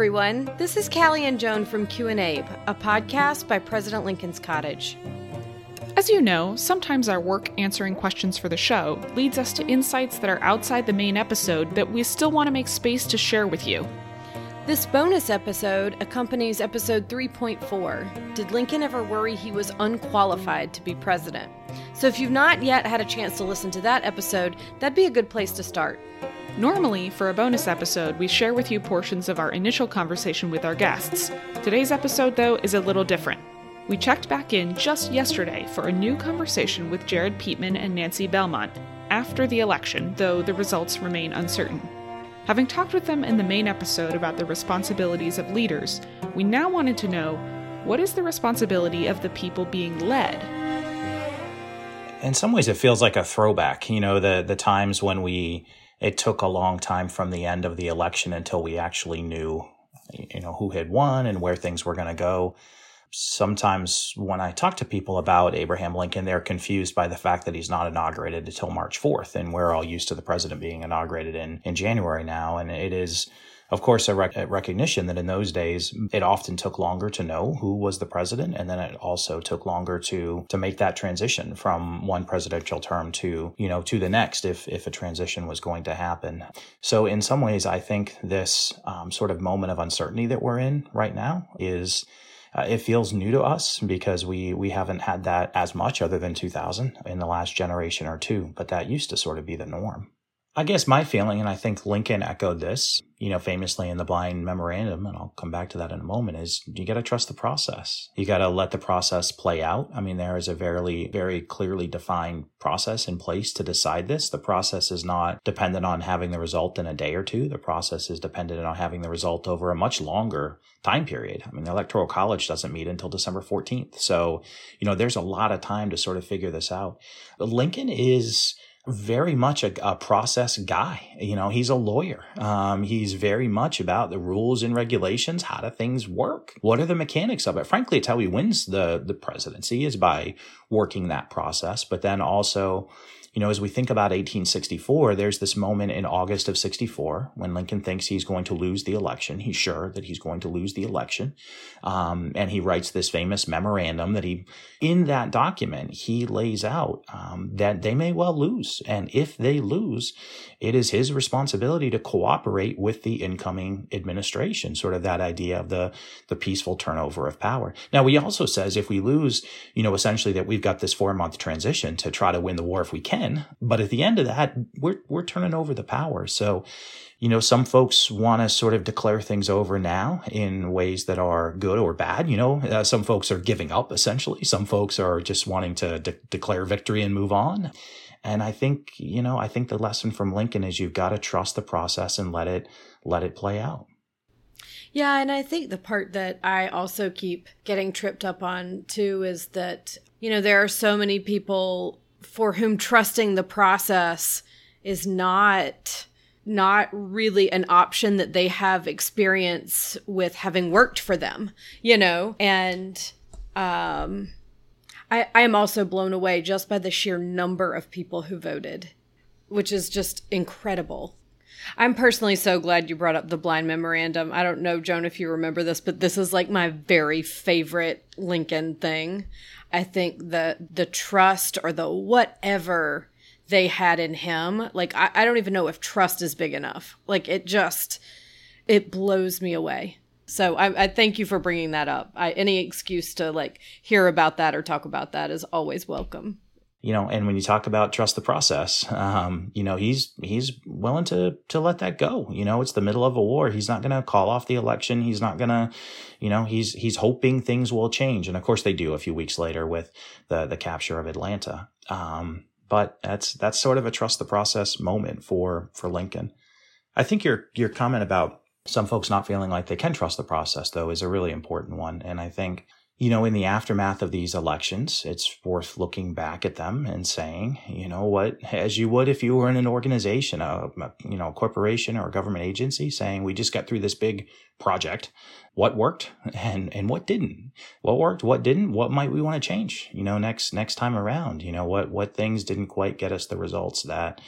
everyone. This is Callie and Joan from Q and Abe, a podcast by President Lincoln's Cottage. As you know, sometimes our work answering questions for the show leads us to insights that are outside the main episode that we still want to make space to share with you. This bonus episode accompanies episode 3.4 Did Lincoln ever worry he was unqualified to be president? So if you've not yet had a chance to listen to that episode, that'd be a good place to start. Normally, for a bonus episode, we share with you portions of our initial conversation with our guests. Today's episode, though, is a little different. We checked back in just yesterday for a new conversation with Jared Peatman and Nancy Belmont after the election, though the results remain uncertain. Having talked with them in the main episode about the responsibilities of leaders, we now wanted to know what is the responsibility of the people being led? In some ways, it feels like a throwback. You know, the the times when we it took a long time from the end of the election until we actually knew, you know, who had won and where things were going to go. Sometimes when I talk to people about Abraham Lincoln, they're confused by the fact that he's not inaugurated until March 4th. And we're all used to the president being inaugurated in, in January now. And it is, of course, a, rec- a, recognition that in those days it often took longer to know who was the president, and then it also took longer to to make that transition from one presidential term to you know to the next if if a transition was going to happen. So in some ways, I think this um, sort of moment of uncertainty that we're in right now is. Uh, it feels new to us because we we haven't had that as much other than 2000 in the last generation or two but that used to sort of be the norm I guess my feeling, and I think Lincoln echoed this, you know, famously in the blind memorandum, and I'll come back to that in a moment, is you got to trust the process. You got to let the process play out. I mean, there is a very, very clearly defined process in place to decide this. The process is not dependent on having the result in a day or two. The process is dependent on having the result over a much longer time period. I mean, the Electoral College doesn't meet until December 14th. So, you know, there's a lot of time to sort of figure this out. Lincoln is, very much a, a, process guy. You know, he's a lawyer. Um, he's very much about the rules and regulations. How do things work? What are the mechanics of it? Frankly, it's how he wins the the presidency is by working that process. But then also, you know, as we think about 1864, there's this moment in August of 64 when Lincoln thinks he's going to lose the election. He's sure that he's going to lose the election. Um, and he writes this famous memorandum that he, in that document, he lays out um, that they may well lose. And if they lose, it is his responsibility to cooperate with the incoming administration, sort of that idea of the, the peaceful turnover of power. Now, he also says if we lose, you know, essentially that we've got this four month transition to try to win the war if we can But at the end of that, we're, we're turning over the power. So, you know, some folks want to sort of declare things over now in ways that are good or bad. You know, uh, some folks are giving up essentially. Some folks are just wanting to de- declare victory and move on. And I think, you know, I think the lesson from Lincoln is you've got to trust the process and let it, let it play out. Yeah, and I think the part that I also keep getting tripped up on too is that, you know, there are so many people for whom trusting the process is not not really an option that they have experience with having worked for them, you know? And um I I am also blown away just by the sheer number of people who voted, which is just incredible. I'm personally so glad you brought up the blind memorandum. I don't know, Joan, if you remember this, but this is like my very favorite Lincoln thing. I think the the trust or the whatever they had in him, like I, I don't even know if trust is big enough. Like it just it blows me away. So I, I thank you for bringing that up. I, any excuse to like hear about that or talk about that is always welcome you know, and when you talk about trust the process, um, you know, he's he's willing to to let that go. You know, it's the middle of a war. He's not going to call off the election. He's not going to, you know, he's he's hoping things will change, and of course they do. A few weeks later with the the capture of Atlanta, um, but that's that's sort of a trust the process moment for for Lincoln. I think your your comment about some folks not feeling like they can trust the process though is a really important one, and I think you know, in the aftermath of these elections, it's worth looking back at them and saying, you know, what, as you would if you were in an organization, uh, a, you know, a corporation or a government agency saying, we just got through this big project. What worked and, and what didn't? What worked? What didn't? What might we want to change? You know, next, next time around, you know, what, what things didn't quite get us the results that,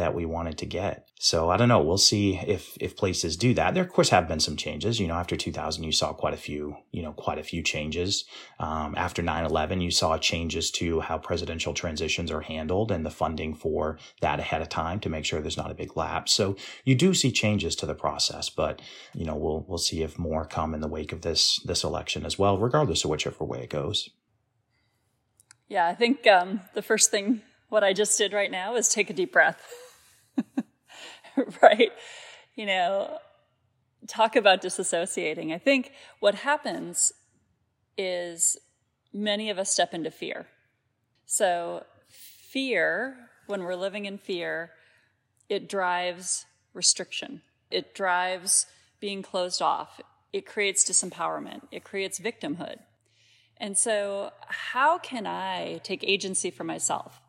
that we wanted to get. So I don't know. We'll see if if places do that. There, of course, have been some changes. You know, after 2000, you saw quite a few. You know, quite a few changes. Um, after 9/11, you saw changes to how presidential transitions are handled and the funding for that ahead of time to make sure there's not a big lapse. So you do see changes to the process, but you know, we'll we'll see if more come in the wake of this this election as well, regardless of whichever way it goes. Yeah, I think um, the first thing what I just did right now is take a deep breath. right? You know, talk about disassociating. I think what happens is many of us step into fear. So, fear, when we're living in fear, it drives restriction, it drives being closed off, it creates disempowerment, it creates victimhood. And so, how can I take agency for myself?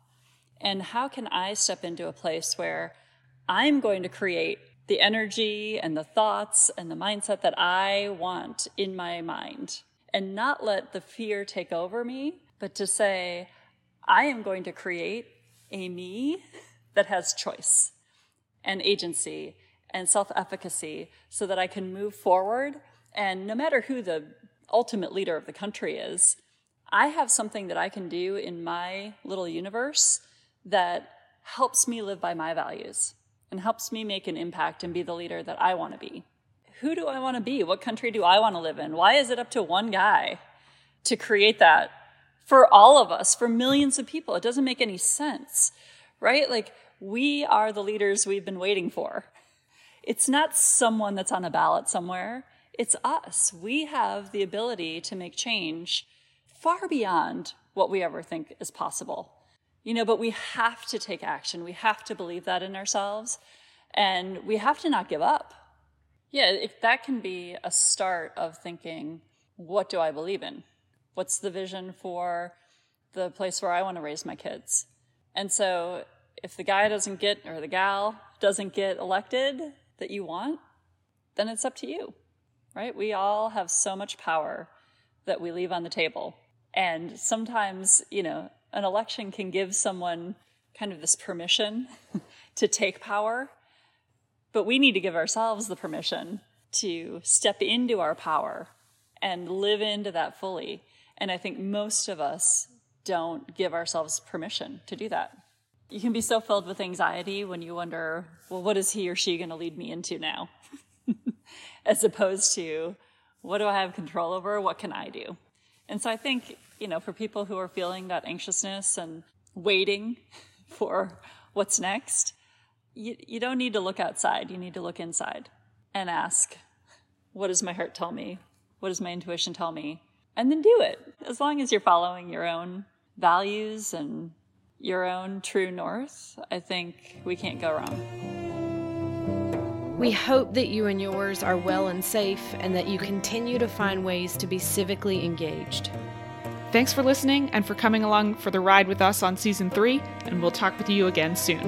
And how can I step into a place where I'm going to create the energy and the thoughts and the mindset that I want in my mind and not let the fear take over me, but to say, I am going to create a me that has choice and agency and self efficacy so that I can move forward. And no matter who the ultimate leader of the country is, I have something that I can do in my little universe that helps me live by my values and helps me make an impact and be the leader that I want to be. Who do I want to be? What country do I want to live in? Why is it up to one guy to create that for all of us, for millions of people? It doesn't make any sense, right? Like, we are the leaders we've been waiting for. It's not someone that's on a ballot somewhere, it's us. We have the ability to make change far beyond what we ever think is possible. You know, but we have to take action. We have to believe that in ourselves and we have to not give up. Yeah, if that can be a start of thinking, what do I believe in? What's the vision for the place where I want to raise my kids? And so if the guy doesn't get, or the gal doesn't get elected that you want, then it's up to you, right? We all have so much power that we leave on the table. And sometimes, you know, an election can give someone kind of this permission to take power, but we need to give ourselves the permission to step into our power and live into that fully. And I think most of us don't give ourselves permission to do that. You can be so filled with anxiety when you wonder, well, what is he or she going to lead me into now? As opposed to, what do I have control over? What can I do? And so I think you know, for people who are feeling that anxiousness and waiting for what's next, you, you don't need to look outside. You need to look inside and ask, what does my heart tell me? What does my intuition tell me? And then do it. As long as you're following your own values and your own true north, I think we can't go wrong. We hope that you and yours are well and safe and that you continue to find ways to be civically engaged. Thanks for listening and for coming along for the ride with us on season three, and we'll talk with you again soon.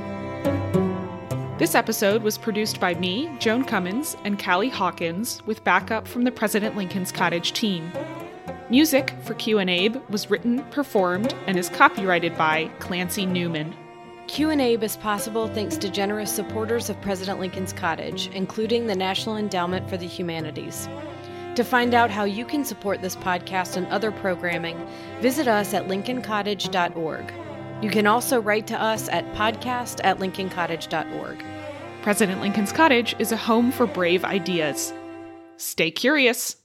This episode was produced by me, Joan Cummins, and Callie Hawkins, with backup from the President Lincoln's Cottage team. Music for Q and Abe was written, performed, and is copyrighted by Clancy Newman. Q and Abe is possible thanks to generous supporters of President Lincoln's Cottage, including the National Endowment for the Humanities. To find out how you can support this podcast and other programming, visit us at lincolncottage.org. You can also write to us at podcast at lincolncottage.org. President Lincoln's Cottage is a home for brave ideas. Stay curious.